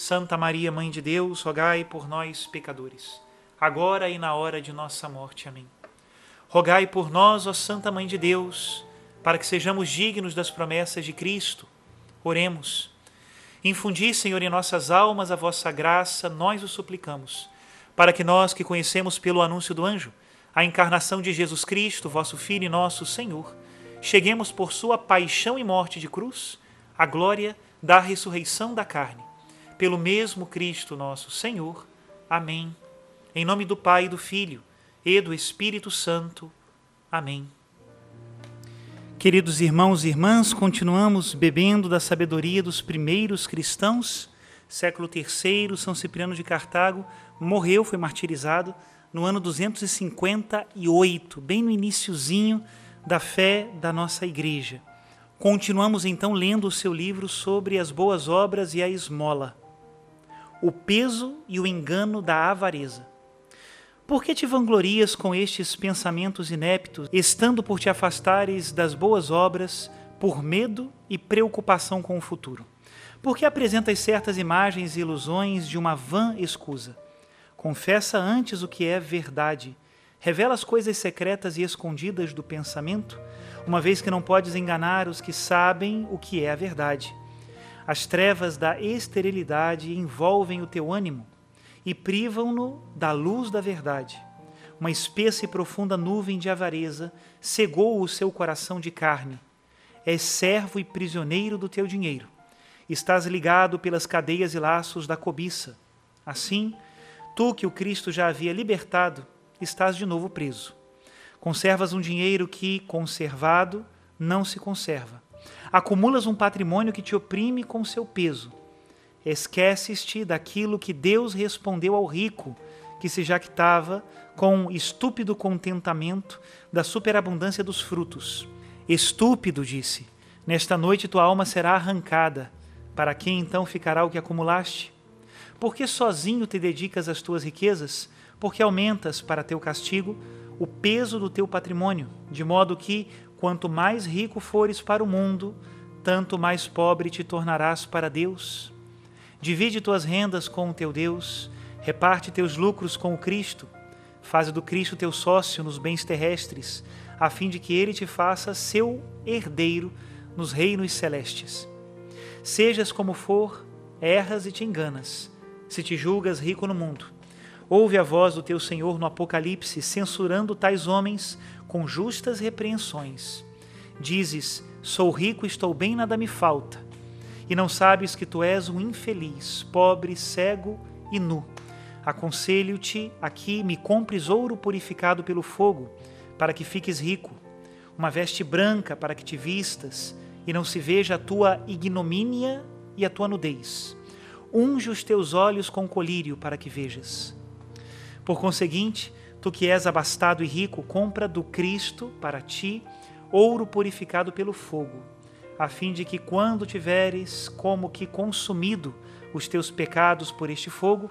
Santa Maria, Mãe de Deus, rogai por nós, pecadores, agora e na hora de nossa morte. Amém. Rogai por nós, ó Santa Mãe de Deus, para que sejamos dignos das promessas de Cristo. Oremos. Infundi, Senhor, em nossas almas a vossa graça, nós o suplicamos, para que nós que conhecemos pelo anúncio do anjo a encarnação de Jesus Cristo, vosso Filho e nosso Senhor, cheguemos por sua paixão e morte de cruz à glória da ressurreição da carne pelo mesmo Cristo nosso Senhor. Amém. Em nome do Pai, do Filho e do Espírito Santo. Amém. Queridos irmãos e irmãs, continuamos bebendo da sabedoria dos primeiros cristãos. Século III, São Cipriano de Cartago morreu, foi martirizado no ano 258, bem no iníciozinho da fé da nossa igreja. Continuamos então lendo o seu livro sobre as boas obras e a esmola o peso e o engano da avareza. Por que te vanglorias com estes pensamentos ineptos, estando por te afastares das boas obras, por medo e preocupação com o futuro? Por que apresentas certas imagens e ilusões de uma vã escusa? Confessa antes o que é verdade. Revela as coisas secretas e escondidas do pensamento, uma vez que não podes enganar os que sabem o que é a verdade. As trevas da esterilidade envolvem o teu ânimo e privam-no da luz da verdade. Uma espessa e profunda nuvem de avareza cegou o seu coração de carne. És servo e prisioneiro do teu dinheiro. Estás ligado pelas cadeias e laços da cobiça. Assim, tu que o Cristo já havia libertado, estás de novo preso. Conservas um dinheiro que, conservado, não se conserva Acumulas um patrimônio que te oprime com seu peso. Esqueces-te daquilo que Deus respondeu ao rico, que se jactava com estúpido contentamento da superabundância dos frutos. Estúpido, disse, nesta noite tua alma será arrancada. Para quem então ficará o que acumulaste? Por que sozinho te dedicas às tuas riquezas? Porque aumentas para teu castigo o peso do teu patrimônio, de modo que Quanto mais rico fores para o mundo, tanto mais pobre te tornarás para Deus. Divide tuas rendas com o teu Deus, reparte teus lucros com o Cristo, faz do Cristo teu sócio nos bens terrestres, a fim de que ele te faça seu herdeiro nos reinos celestes. Sejas como for, erras e te enganas, se te julgas rico no mundo. Ouve a voz do teu Senhor no Apocalipse, censurando tais homens com justas repreensões. Dizes: Sou rico, estou bem, nada me falta. E não sabes que tu és um infeliz, pobre, cego e nu. Aconselho-te aqui, me compres ouro purificado pelo fogo, para que fiques rico, uma veste branca para que te vistas, e não se veja a tua ignomínia e a tua nudez. Unge os teus olhos com colírio para que vejas. Por conseguinte, Tu que és abastado e rico, compra do Cristo para ti ouro purificado pelo fogo, a fim de que, quando tiveres como que consumido os teus pecados por este fogo,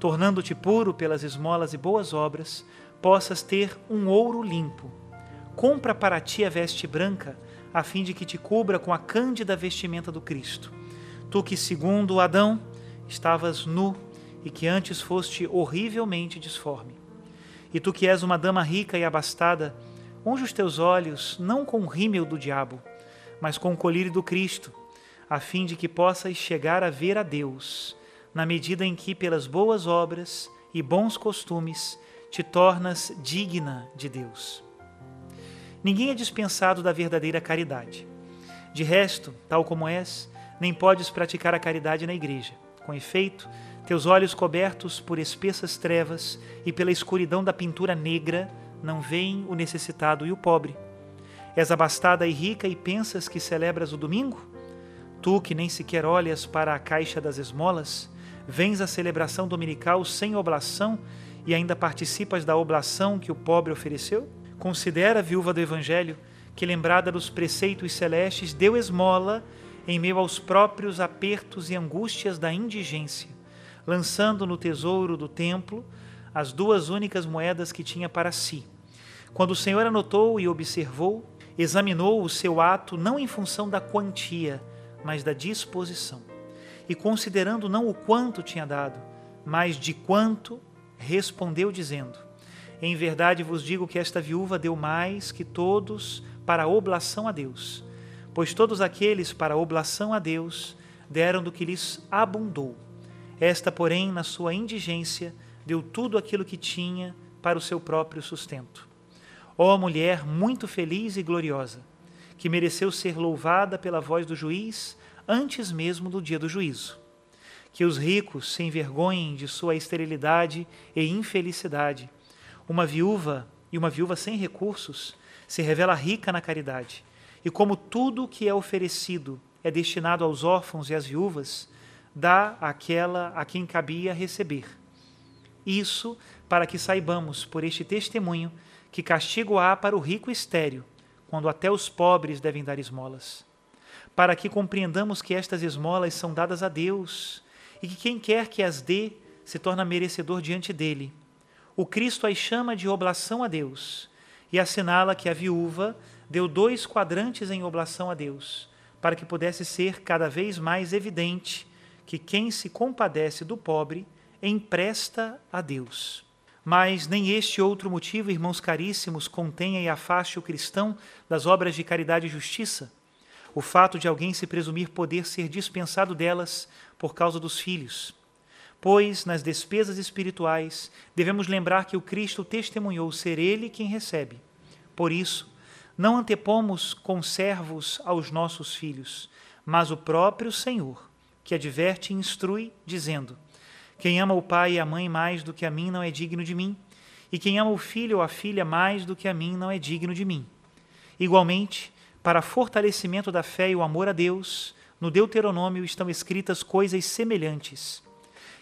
tornando-te puro pelas esmolas e boas obras, possas ter um ouro limpo. Compra para ti a veste branca, a fim de que te cubra com a cândida vestimenta do Cristo. Tu que, segundo Adão, estavas nu e que antes foste horrivelmente disforme e tu que és uma dama rica e abastada, unge os teus olhos não com o rímel do diabo, mas com o colírio do Cristo, a fim de que possas chegar a ver a Deus. na medida em que, pelas boas obras e bons costumes, te tornas digna de Deus. Ninguém é dispensado da verdadeira caridade. De resto, tal como és, nem podes praticar a caridade na igreja. Com efeito, teus olhos cobertos por espessas trevas e pela escuridão da pintura negra não veem o necessitado e o pobre. És abastada e rica e pensas que celebras o domingo? Tu que nem sequer olhas para a caixa das esmolas, vens à celebração dominical sem oblação e ainda participas da oblação que o pobre ofereceu? Considera, viúva do Evangelho, que, lembrada dos preceitos celestes, deu esmola em meio aos próprios apertos e angústias da indigência, lançando no tesouro do templo as duas únicas moedas que tinha para si. Quando o Senhor anotou e observou, examinou o seu ato não em função da quantia, mas da disposição. E considerando não o quanto tinha dado, mas de quanto, respondeu dizendo: Em verdade vos digo que esta viúva deu mais que todos para a oblação a Deus, pois todos aqueles para a oblação a Deus deram do que lhes abundou. Esta, porém, na sua indigência, deu tudo aquilo que tinha para o seu próprio sustento. Ó mulher muito feliz e gloriosa, que mereceu ser louvada pela voz do juiz antes mesmo do dia do juízo. Que os ricos se envergonhem de sua esterilidade e infelicidade. Uma viúva e uma viúva sem recursos se revela rica na caridade. E como tudo que é oferecido é destinado aos órfãos e às viúvas, dá àquela a quem cabia receber. Isso para que saibamos, por este testemunho, que castigo há para o rico estéreo, quando até os pobres devem dar esmolas. Para que compreendamos que estas esmolas são dadas a Deus e que quem quer que as dê se torna merecedor diante dele. O Cristo as chama de oblação a Deus e assinala que a viúva deu dois quadrantes em oblação a Deus, para que pudesse ser cada vez mais evidente que quem se compadece do pobre empresta a Deus. Mas nem este outro motivo, irmãos caríssimos, contenha e afaste o cristão das obras de caridade e justiça. O fato de alguém se presumir poder ser dispensado delas por causa dos filhos. Pois, nas despesas espirituais, devemos lembrar que o Cristo testemunhou ser Ele quem recebe. Por isso, não antepomos conservos aos nossos filhos, mas o próprio Senhor, que adverte e instrui, dizendo: Quem ama o pai e a mãe mais do que a mim não é digno de mim, e quem ama o filho ou a filha mais do que a mim não é digno de mim. Igualmente, para fortalecimento da fé e o amor a Deus, no Deuteronômio estão escritas coisas semelhantes.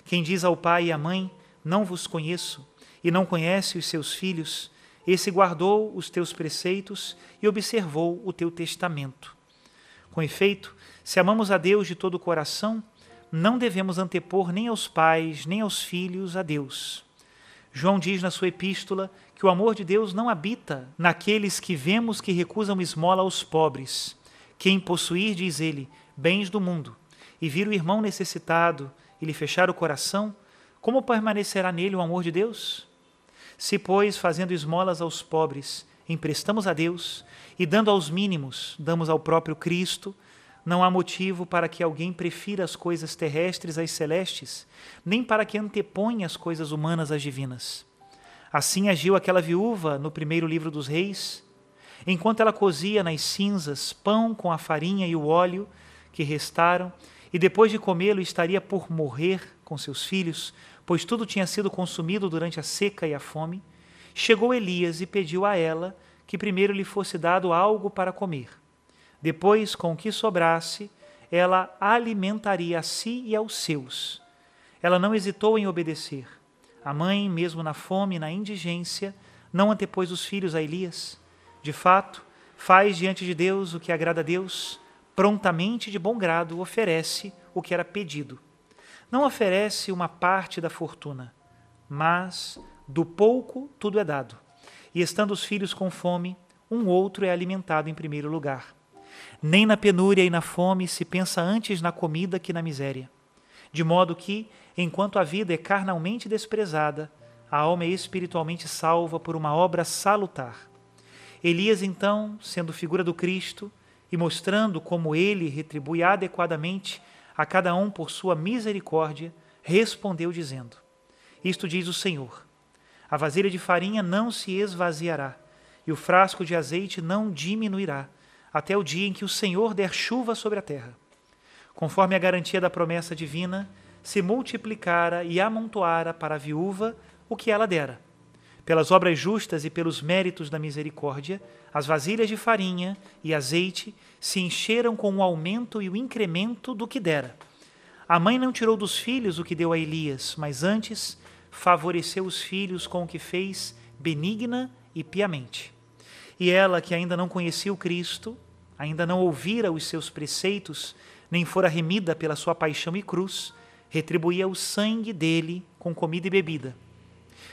Quem diz ao pai e à mãe: Não vos conheço, e não conhece os seus filhos, esse guardou os teus preceitos e observou o teu testamento. Com efeito, se amamos a Deus de todo o coração, não devemos antepor nem aos pais, nem aos filhos a Deus. João diz na sua epístola que o amor de Deus não habita naqueles que vemos que recusam esmola aos pobres. Quem possuir, diz ele, bens do mundo, e vir o irmão necessitado e lhe fechar o coração, como permanecerá nele o amor de Deus? Se, pois, fazendo esmolas aos pobres, emprestamos a Deus e dando aos mínimos, damos ao próprio Cristo, não há motivo para que alguém prefira as coisas terrestres às celestes, nem para que anteponha as coisas humanas às divinas. Assim agiu aquela viúva no primeiro livro dos reis, enquanto ela cozia nas cinzas pão com a farinha e o óleo que restaram, e depois de comê-lo estaria por morrer com seus filhos, pois tudo tinha sido consumido durante a seca e a fome, chegou Elias e pediu a ela que primeiro lhe fosse dado algo para comer. Depois, com o que sobrasse, ela alimentaria a si e aos seus. Ela não hesitou em obedecer. A mãe, mesmo na fome e na indigência, não antepôs os filhos a Elias. De fato, faz diante de Deus o que agrada a Deus, prontamente de bom grado oferece o que era pedido. Não oferece uma parte da fortuna, mas do pouco tudo é dado. E estando os filhos com fome, um outro é alimentado em primeiro lugar. Nem na penúria e na fome se pensa antes na comida que na miséria. De modo que, enquanto a vida é carnalmente desprezada, a alma é espiritualmente salva por uma obra salutar. Elias, então, sendo figura do Cristo, e mostrando como ele retribui adequadamente a cada um por sua misericórdia, respondeu dizendo: Isto diz o Senhor: A vasilha de farinha não se esvaziará, e o frasco de azeite não diminuirá, até o dia em que o Senhor der chuva sobre a terra. Conforme a garantia da promessa divina, se multiplicara e amontoara para a viúva o que ela dera. Pelas obras justas e pelos méritos da misericórdia, as vasilhas de farinha e azeite se encheram com o aumento e o incremento do que dera. A mãe não tirou dos filhos o que deu a Elias, mas antes favoreceu os filhos com o que fez benigna e piamente. E ela, que ainda não conhecia o Cristo, ainda não ouvira os seus preceitos, nem fora remida pela sua paixão e cruz, retribuía o sangue dele com comida e bebida.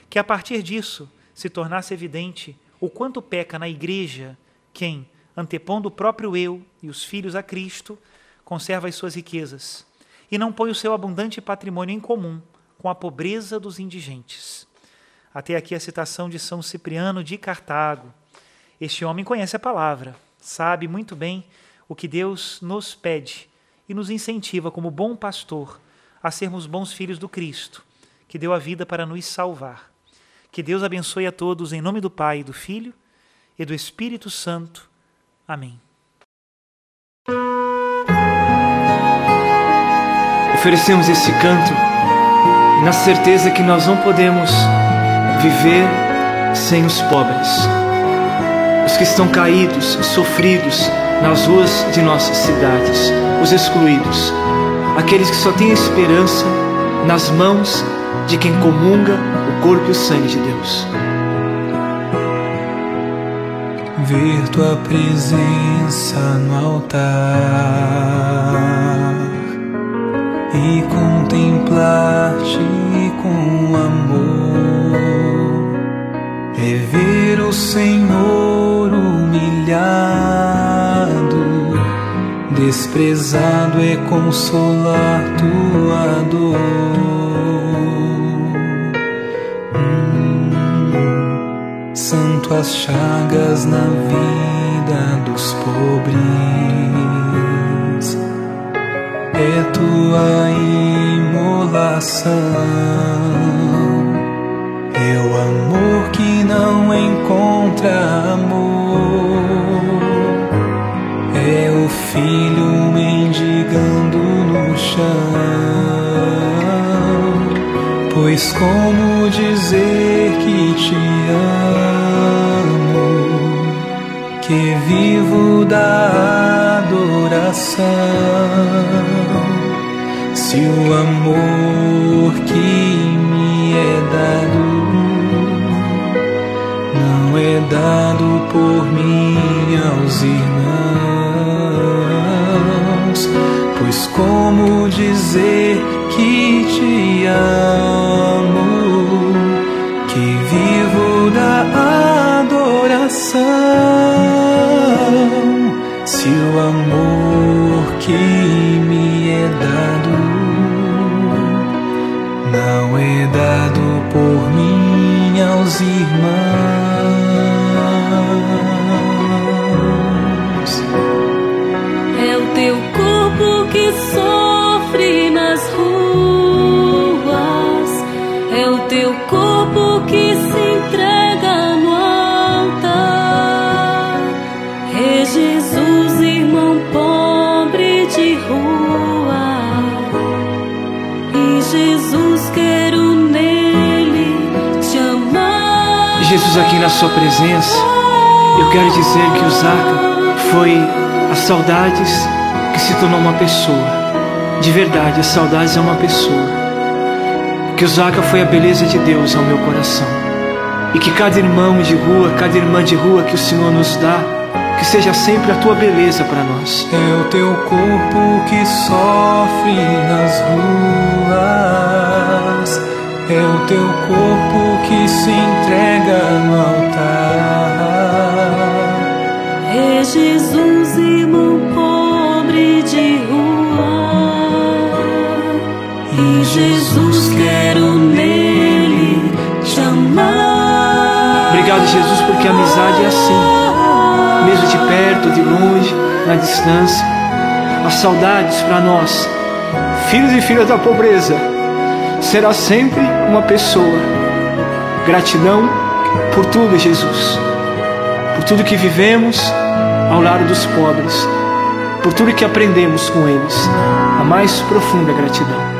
Que a partir disso se tornasse evidente o quanto peca na igreja quem, antepondo o próprio eu e os filhos a Cristo, conserva as suas riquezas e não põe o seu abundante patrimônio em comum com a pobreza dos indigentes. Até aqui a citação de São Cipriano de Cartago. Este homem conhece a palavra, sabe muito bem o que Deus nos pede e nos incentiva como bom pastor a sermos bons filhos do Cristo, que deu a vida para nos salvar. Que Deus abençoe a todos em nome do Pai, do Filho e do Espírito Santo. Amém. Oferecemos esse canto na certeza que nós não podemos viver sem os pobres, os que estão caídos, sofridos nas ruas de nossas cidades, os excluídos aqueles que só têm esperança nas mãos de quem comunga o corpo e o sangue de Deus. Ver tua presença no altar e contemplar-te desprezado é consolar tua dor. Hum, santo as chagas na vida dos pobres, é tua imolação, é o amor que não encontra amor chão. Pois como dizer que te amo, que vivo da adoração, se o amor que me é dado não é dado por mim aos irmãos. Pois como dizer que te amo, que vivo da adoração, se o amor que me é dado Jesus, aqui na Sua presença, eu quero dizer que o Zaca foi as saudades que se tornou uma pessoa. De verdade, as saudades é uma pessoa. Que o Zaca foi a beleza de Deus ao meu coração. E que cada irmão de rua, cada irmã de rua que o Senhor nos dá, que seja sempre a tua beleza para nós. É o teu corpo que sofre nas ruas, é o teu corpo que se entrega no altar. É Jesus, irmão pobre de rua. E Jesus, quero nele te amar. Obrigado, Jesus, porque a amizade é assim. Mesmo de perto, de longe, na distância. As saudades para nós, filhos e filhas da pobreza, será sempre uma pessoa. Gratidão por tudo, Jesus. Por tudo que vivemos ao lado dos pobres. Por tudo que aprendemos com eles. A mais profunda gratidão.